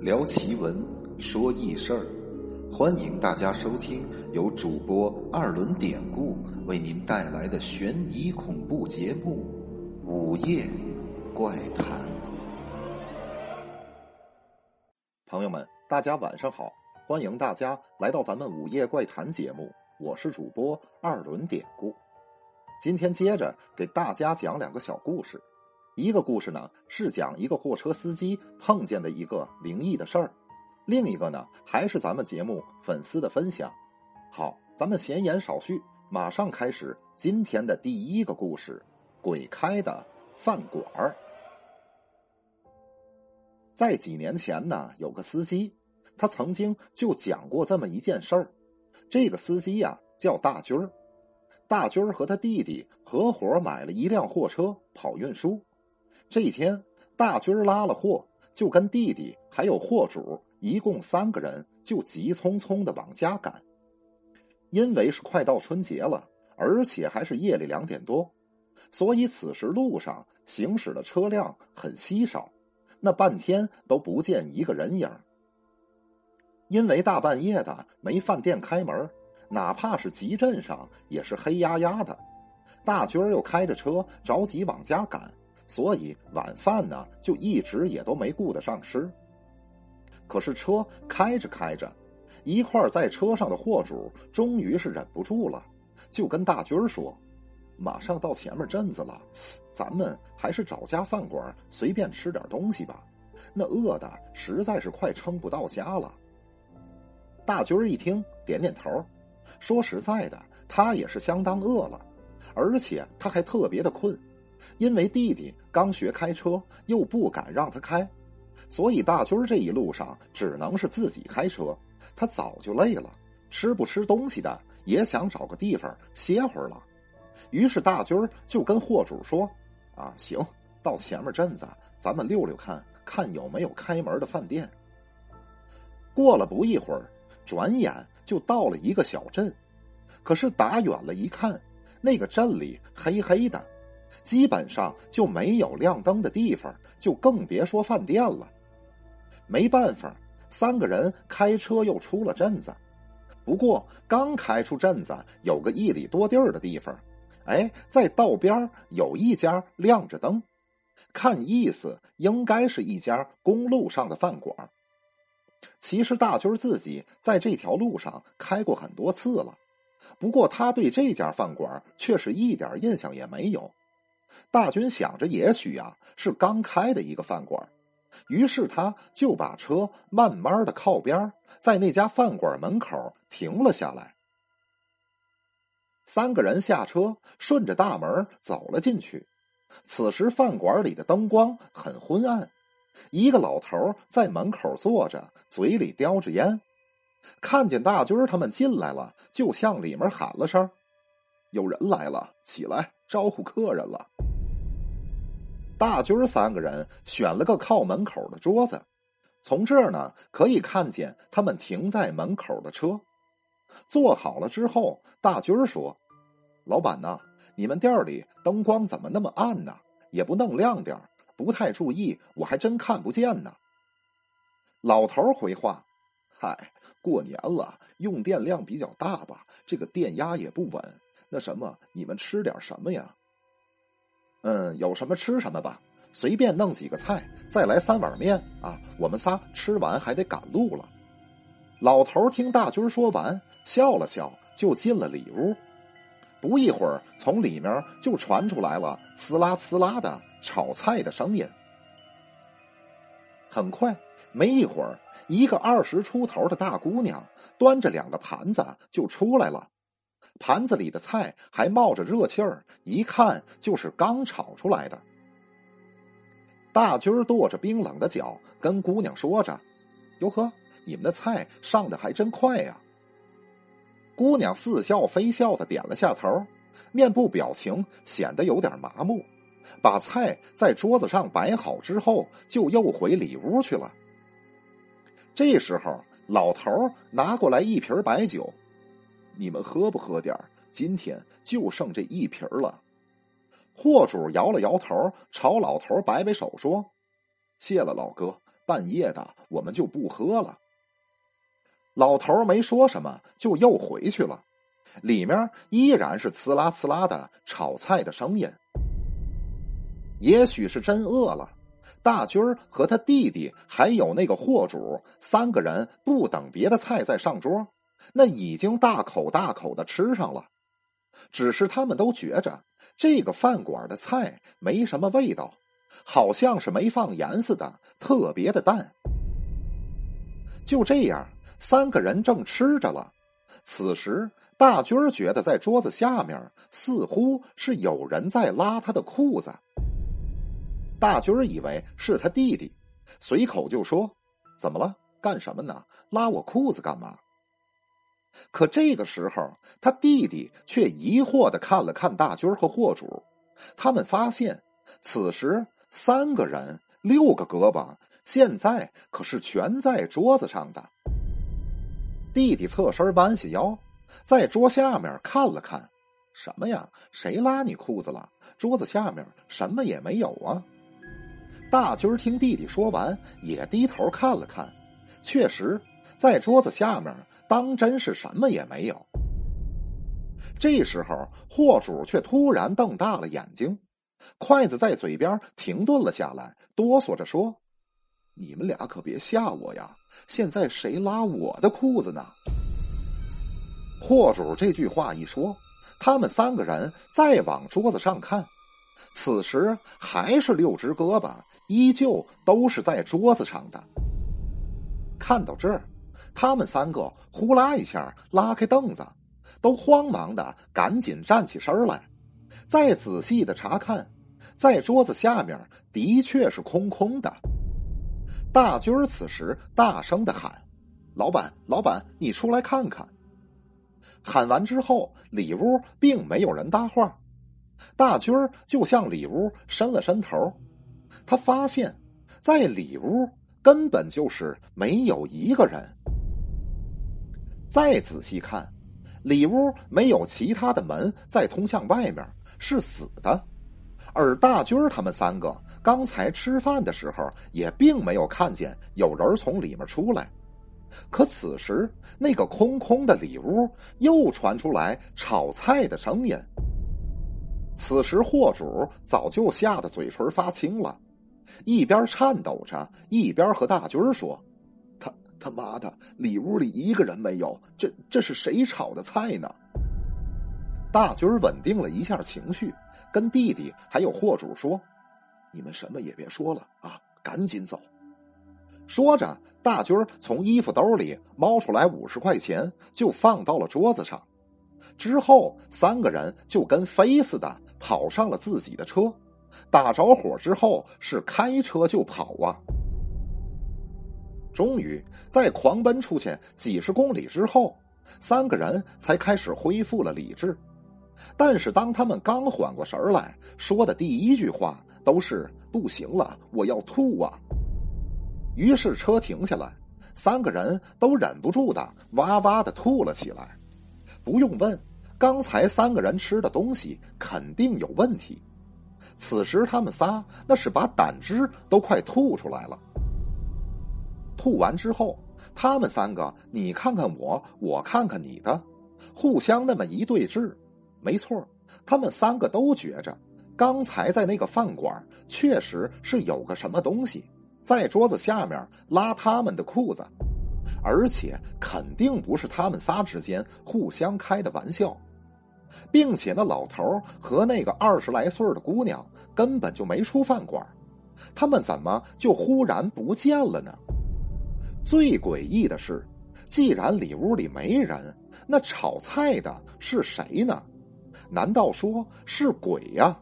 聊奇闻，说异事儿，欢迎大家收听由主播二轮典故为您带来的悬疑恐怖节目《午夜怪谈》。朋友们，大家晚上好，欢迎大家来到咱们《午夜怪谈》节目，我是主播二轮典故。今天接着给大家讲两个小故事。一个故事呢是讲一个货车司机碰见的一个灵异的事儿，另一个呢还是咱们节目粉丝的分享。好，咱们闲言少叙，马上开始今天的第一个故事：鬼开的饭馆儿。在几年前呢，有个司机，他曾经就讲过这么一件事儿。这个司机呀叫大军儿，大军儿和他弟弟合伙买了一辆货车跑运输。这一天，大军拉了货，就跟弟弟还有货主一共三个人，就急匆匆的往家赶。因为是快到春节了，而且还是夜里两点多，所以此时路上行驶的车辆很稀少，那半天都不见一个人影。因为大半夜的没饭店开门，哪怕是集镇上也是黑压压的。大军又开着车着急往家赶。所以晚饭呢，就一直也都没顾得上吃。可是车开着开着，一块在车上的货主终于是忍不住了，就跟大军说：“马上到前面镇子了，咱们还是找家饭馆随便吃点东西吧。那饿的实在是快撑不到家了。”大军一听，点点头，说：“实在的，他也是相当饿了，而且他还特别的困。”因为弟弟刚学开车，又不敢让他开，所以大军这一路上只能是自己开车。他早就累了，吃不吃东西的也想找个地方歇会儿了。于是大军就跟货主说：“啊，行，到前面镇子，咱们溜溜看看有没有开门的饭店。”过了不一会儿，转眼就到了一个小镇，可是打远了一看，那个镇里黑黑的。基本上就没有亮灯的地方，就更别说饭店了。没办法，三个人开车又出了镇子。不过刚开出镇子，有个一里多地儿的地方，哎，在道边有一家亮着灯，看意思应该是一家公路上的饭馆。其实大军自己在这条路上开过很多次了，不过他对这家饭馆却是一点印象也没有。大军想着，也许呀是刚开的一个饭馆，于是他就把车慢慢的靠边，在那家饭馆门口停了下来。三个人下车，顺着大门走了进去。此时饭馆里的灯光很昏暗，一个老头在门口坐着，嘴里叼着烟。看见大军他们进来了，就向里面喊了声：“有人来了，起来招呼客人了。”大军三个人选了个靠门口的桌子，从这儿呢可以看见他们停在门口的车。坐好了之后，大军说：“老板呐，你们店里灯光怎么那么暗呢？也不弄亮点不太注意，我还真看不见呢。”老头回话：“嗨，过年了，用电量比较大吧？这个电压也不稳。那什么，你们吃点什么呀？”嗯，有什么吃什么吧，随便弄几个菜，再来三碗面啊！我们仨吃完还得赶路了。老头听大军说完，笑了笑，就进了里屋。不一会儿，从里面就传出来了“呲啦呲啦”的炒菜的声音。很快，没一会儿，一个二十出头的大姑娘端着两个盘子就出来了。盘子里的菜还冒着热气儿，一看就是刚炒出来的。大军跺着冰冷的脚，跟姑娘说着：“哟呵，你们的菜上的还真快呀！”姑娘似笑非笑的点了下头，面部表情显得有点麻木，把菜在桌子上摆好之后，就又回里屋去了。这时候，老头拿过来一瓶白酒。你们喝不喝点今天就剩这一瓶了。货主摇了摇头，朝老头摆摆手说：“谢了，老哥，半夜的我们就不喝了。老头没说什么，就又回去了。里面依然是呲啦呲啦的炒菜的声音。也许是真饿了，大军儿和他弟弟还有那个货主三个人不等别的菜再上桌，那已经大口大口的吃上了。只是他们都觉着这个饭馆的菜没什么味道，好像是没放盐似的，特别的淡。就这样，三个人正吃着了。此时，大军觉得在桌子下面似乎是有人在拉他的裤子。大军以为是他弟弟，随口就说：“怎么了？干什么呢？拉我裤子干嘛？”可这个时候，他弟弟却疑惑的看了看大军和货主，他们发现，此时三个人六个胳膊现在可是全在桌子上的。弟弟侧身弯下腰，在桌下面看了看，什么呀？谁拉你裤子了？桌子下面什么也没有啊！大军听弟弟说完，也低头看了看，确实在桌子下面。当真是什么也没有。这时候，货主却突然瞪大了眼睛，筷子在嘴边停顿了下来，哆嗦着说：“你们俩可别吓我呀！现在谁拉我的裤子呢？”货主这句话一说，他们三个人再往桌子上看，此时还是六只胳膊，依旧都是在桌子上的。看到这儿。他们三个呼啦一下拉开凳子，都慌忙的赶紧站起身来，再仔细的查看，在桌子下面的确是空空的。大军儿此时大声的喊：“老板，老板，你出来看看！”喊完之后，里屋并没有人搭话，大军儿就向里屋伸了伸头，他发现，在里屋根本就是没有一个人。再仔细看，里屋没有其他的门再通向外面，是死的。而大军他们三个刚才吃饭的时候，也并没有看见有人从里面出来。可此时，那个空空的里屋又传出来炒菜的声音。此时，货主早就吓得嘴唇发青了，一边颤抖着，一边和大军说。他妈的，里屋里一个人没有，这这是谁炒的菜呢？大军稳定了一下情绪，跟弟弟还有货主说：“你们什么也别说了啊，赶紧走。”说着，大军从衣服兜里猫出来五十块钱，就放到了桌子上。之后，三个人就跟飞似的跑上了自己的车，打着火之后是开车就跑啊。终于在狂奔出去几十公里之后，三个人才开始恢复了理智。但是当他们刚缓过神来，说的第一句话都是“不行了，我要吐啊！”于是车停下来，三个人都忍不住的哇哇的吐了起来。不用问，刚才三个人吃的东西肯定有问题。此时他们仨那是把胆汁都快吐出来了。吐完之后，他们三个你看看我，我看看你的，互相那么一对峙，没错，他们三个都觉着，刚才在那个饭馆确实是有个什么东西在桌子下面拉他们的裤子，而且肯定不是他们仨之间互相开的玩笑，并且那老头和那个二十来岁的姑娘根本就没出饭馆，他们怎么就忽然不见了呢？最诡异的是，既然里屋里没人，那炒菜的是谁呢？难道说是鬼呀？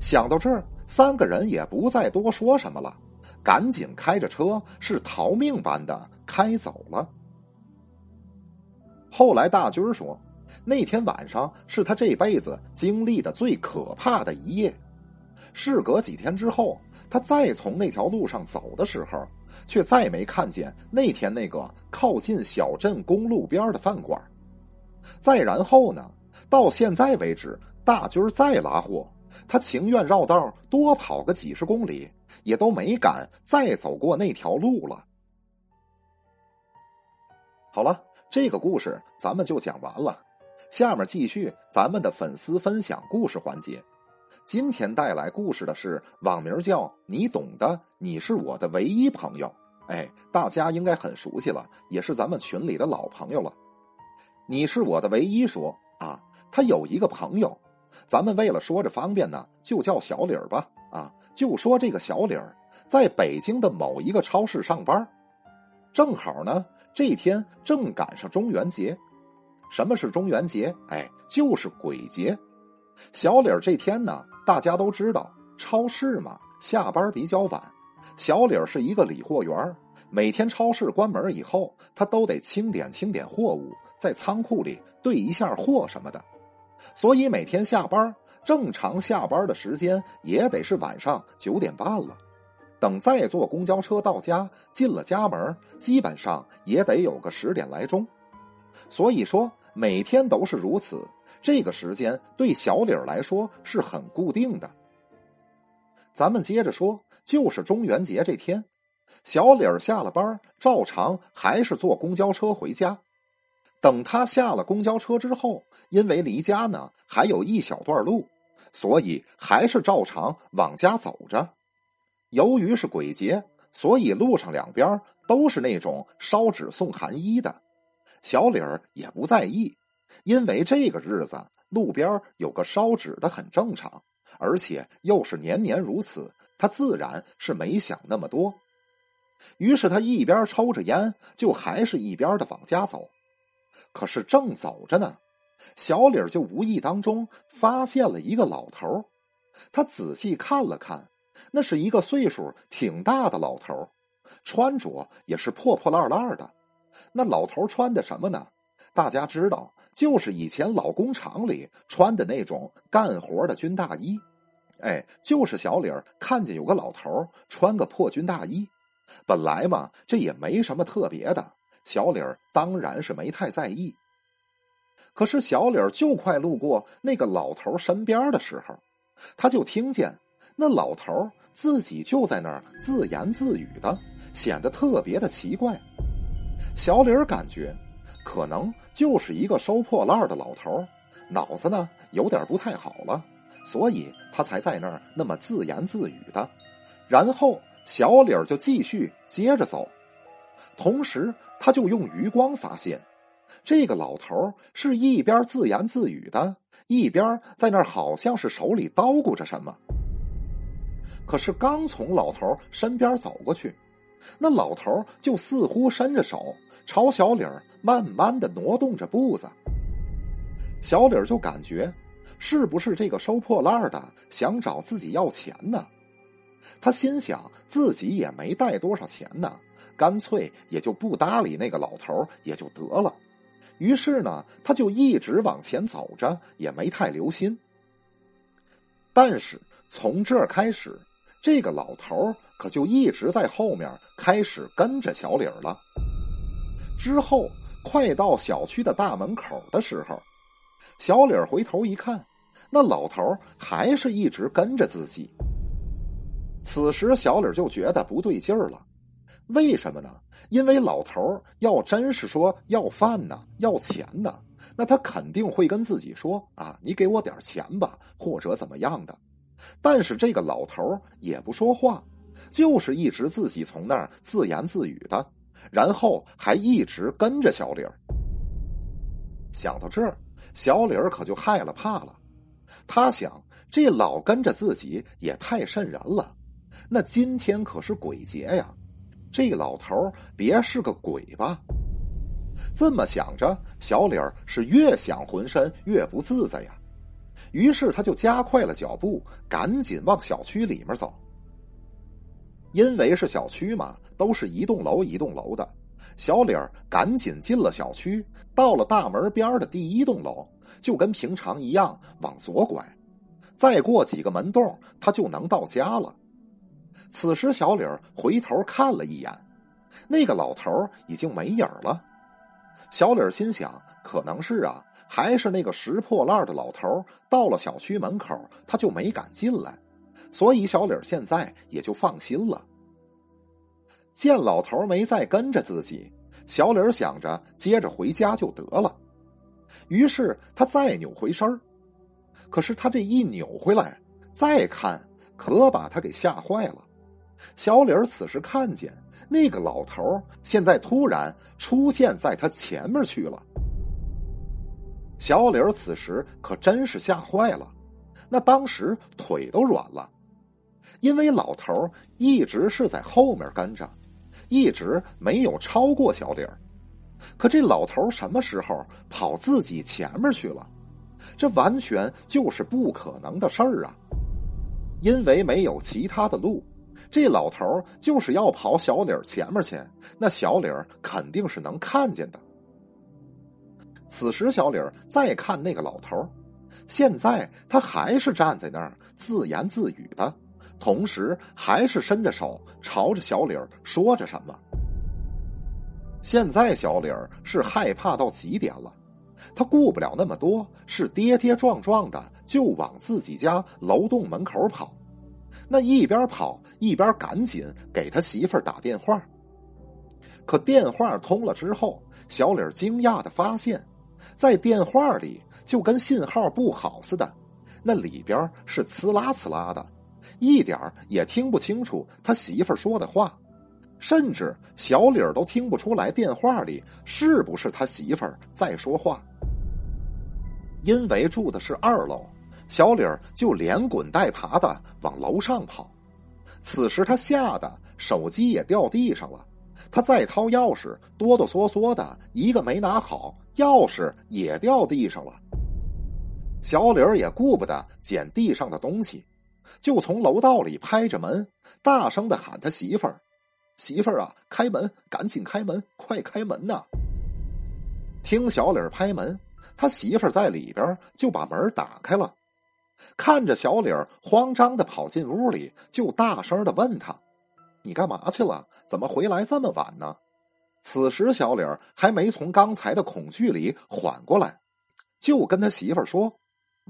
想到这儿，三个人也不再多说什么了，赶紧开着车是逃命般的开走了。后来大军说，那天晚上是他这辈子经历的最可怕的一夜。事隔几天之后，他再从那条路上走的时候。却再没看见那天那个靠近小镇公路边的饭馆。再然后呢，到现在为止，大军再拉货，他情愿绕道多跑个几十公里，也都没敢再走过那条路了。好了，这个故事咱们就讲完了。下面继续咱们的粉丝分享故事环节。今天带来故事的是网名叫“你懂的”，你是我的唯一朋友。哎，大家应该很熟悉了，也是咱们群里的老朋友了。你是我的唯一说啊，他有一个朋友，咱们为了说着方便呢，就叫小李儿吧。啊，就说这个小李儿在北京的某一个超市上班，正好呢这天正赶上中元节。什么是中元节？哎，就是鬼节。小李儿这天呢，大家都知道，超市嘛，下班比较晚。小李儿是一个理货员，每天超市关门以后，他都得清点清点货物，在仓库里兑一下货什么的。所以每天下班，正常下班的时间也得是晚上九点半了。等再坐公交车到家，进了家门，基本上也得有个十点来钟。所以说，每天都是如此。这个时间对小李儿来说是很固定的。咱们接着说，就是中元节这天，小李儿下了班，照常还是坐公交车回家。等他下了公交车之后，因为离家呢还有一小段路，所以还是照常往家走着。由于是鬼节，所以路上两边都是那种烧纸送寒衣的。小李儿也不在意，因为这个日子路边有个烧纸的很正常，而且又是年年如此，他自然是没想那么多。于是他一边抽着烟，就还是一边的往家走。可是正走着呢，小李就无意当中发现了一个老头他仔细看了看，那是一个岁数挺大的老头穿着也是破破烂烂的。那老头穿的什么呢？大家知道，就是以前老工厂里穿的那种干活的军大衣。哎，就是小李儿看见有个老头穿个破军大衣，本来嘛，这也没什么特别的。小李儿当然是没太在意。可是小李儿就快路过那个老头身边的时候，他就听见那老头自己就在那儿自言自语的，显得特别的奇怪。小李儿感觉，可能就是一个收破烂的老头脑子呢有点不太好了，所以他才在那儿那么自言自语的。然后小李儿就继续接着走，同时他就用余光发现，这个老头是一边自言自语的，一边在那儿好像是手里叨咕着什么。可是刚从老头身边走过去，那老头就似乎伸着手。朝小李儿慢慢的挪动着步子，小李儿就感觉，是不是这个收破烂的想找自己要钱呢？他心想自己也没带多少钱呢，干脆也就不搭理那个老头也就得了。于是呢，他就一直往前走着，也没太留心。但是从这儿开始，这个老头可就一直在后面开始跟着小李儿了。之后，快到小区的大门口的时候，小李回头一看，那老头还是一直跟着自己。此时，小李就觉得不对劲儿了。为什么呢？因为老头要真是说要饭呢，要钱呢，那他肯定会跟自己说：“啊，你给我点钱吧，或者怎么样的。”但是这个老头也不说话，就是一直自己从那儿自言自语的。然后还一直跟着小李儿。想到这儿，小李儿可就害了怕了。他想，这老跟着自己也太瘆人了。那今天可是鬼节呀，这老头别是个鬼吧？这么想着，小李儿是越想浑身越不自在呀。于是他就加快了脚步，赶紧往小区里面走。因为是小区嘛，都是一栋楼一栋楼的。小李儿赶紧进了小区，到了大门边的第一栋楼，就跟平常一样往左拐，再过几个门洞，他就能到家了。此时，小李儿回头看了一眼，那个老头已经没影了。小李儿心想，可能是啊，还是那个拾破烂的老头，到了小区门口，他就没敢进来，所以小李现在也就放心了。见老头没再跟着自己，小李想着接着回家就得了，于是他再扭回身可是他这一扭回来，再看，可把他给吓坏了。小李此时看见那个老头现在突然出现在他前面去了。小李此时可真是吓坏了，那当时腿都软了，因为老头一直是在后面跟着，一直没有超过小李儿。可这老头什么时候跑自己前面去了？这完全就是不可能的事儿啊！因为没有其他的路，这老头就是要跑小李儿前面去，那小李儿肯定是能看见的。此时，小李儿再看那个老头现在他还是站在那儿自言自语的，同时还是伸着手朝着小李儿说着什么。现在小李儿是害怕到极点了，他顾不了那么多，是跌跌撞撞的就往自己家楼栋门口跑。那一边跑一边赶紧给他媳妇儿打电话。可电话通了之后，小李儿惊讶的发现。在电话里就跟信号不好似的，那里边是呲啦呲啦的，一点也听不清楚他媳妇说的话，甚至小李都听不出来电话里是不是他媳妇在说话。因为住的是二楼，小李就连滚带爬的往楼上跑，此时他吓得手机也掉地上了。他再掏钥匙，哆哆嗦嗦的一个没拿好，钥匙也掉地上了。小李儿也顾不得捡地上的东西，就从楼道里拍着门，大声的喊他媳妇儿：“媳妇儿啊，开门，赶紧开门，快开门呐！”听小李儿拍门，他媳妇儿在里边就把门打开了，看着小李儿慌张的跑进屋里，就大声的问他。你干嘛去了？怎么回来这么晚呢？此时小李儿还没从刚才的恐惧里缓过来，就跟他媳妇儿说：“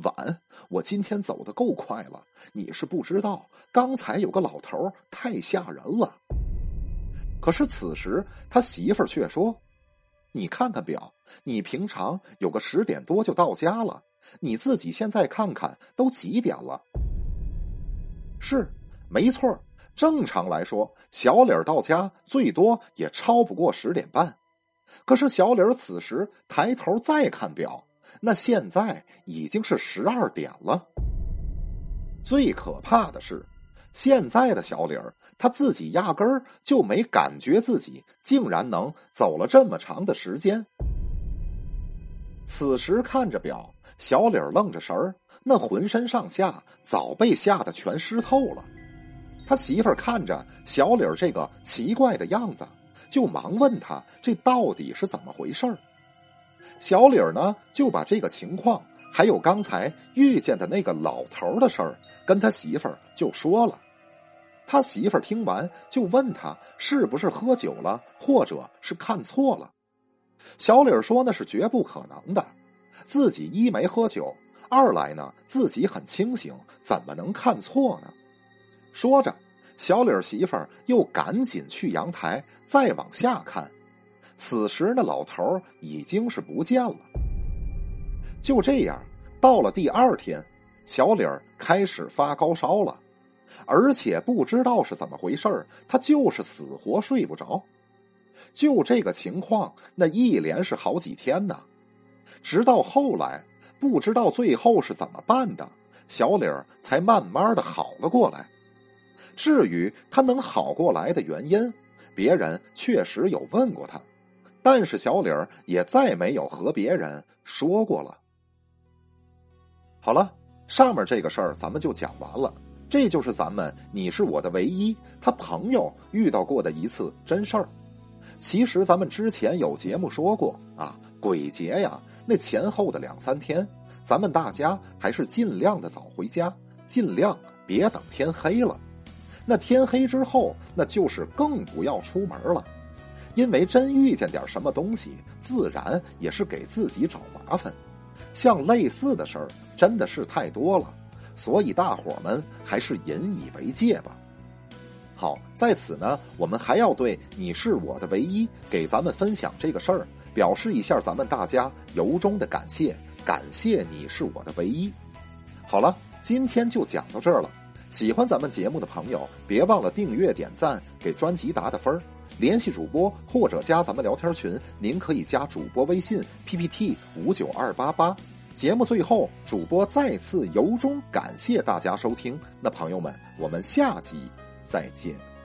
晚，我今天走的够快了。你是不知道，刚才有个老头太吓人了。”可是此时他媳妇儿却说：“你看看表，你平常有个十点多就到家了，你自己现在看看都几点了？”是，没错。正常来说，小李儿到家最多也超不过十点半。可是小李儿此时抬头再看表，那现在已经是十二点了。最可怕的是，现在的小李儿他自己压根儿就没感觉自己竟然能走了这么长的时间。此时看着表，小李儿愣着神儿，那浑身上下早被吓得全湿透了。他媳妇儿看着小李儿这个奇怪的样子，就忙问他这到底是怎么回事儿。小李儿呢就把这个情况，还有刚才遇见的那个老头的事儿，跟他媳妇儿就说了。他媳妇儿听完就问他是不是喝酒了，或者是看错了。小李儿说那是绝不可能的，自己一没喝酒，二来呢自己很清醒，怎么能看错呢？说着，小李儿媳妇儿又赶紧去阳台再往下看。此时，那老头已经是不见了。就这样，到了第二天，小李儿开始发高烧了，而且不知道是怎么回事他就是死活睡不着。就这个情况，那一连是好几天呢。直到后来，不知道最后是怎么办的，小李儿才慢慢的好了过来。至于他能好过来的原因，别人确实有问过他，但是小李儿也再没有和别人说过了。好了，上面这个事儿咱们就讲完了。这就是咱们你是我的唯一他朋友遇到过的一次真事儿。其实咱们之前有节目说过啊，鬼节呀，那前后的两三天，咱们大家还是尽量的早回家，尽量别等天黑了。那天黑之后，那就是更不要出门了，因为真遇见点什么东西，自然也是给自己找麻烦。像类似的事儿真的是太多了，所以大伙儿们还是引以为戒吧。好，在此呢，我们还要对你是我的唯一给咱们分享这个事儿，表示一下咱们大家由衷的感谢，感谢你是我的唯一。好了，今天就讲到这儿了。喜欢咱们节目的朋友，别忘了订阅、点赞，给专辑打打分儿。联系主播或者加咱们聊天群，您可以加主播微信 PPT 五九二八八。节目最后，主播再次由衷感谢大家收听。那朋友们，我们下集再见。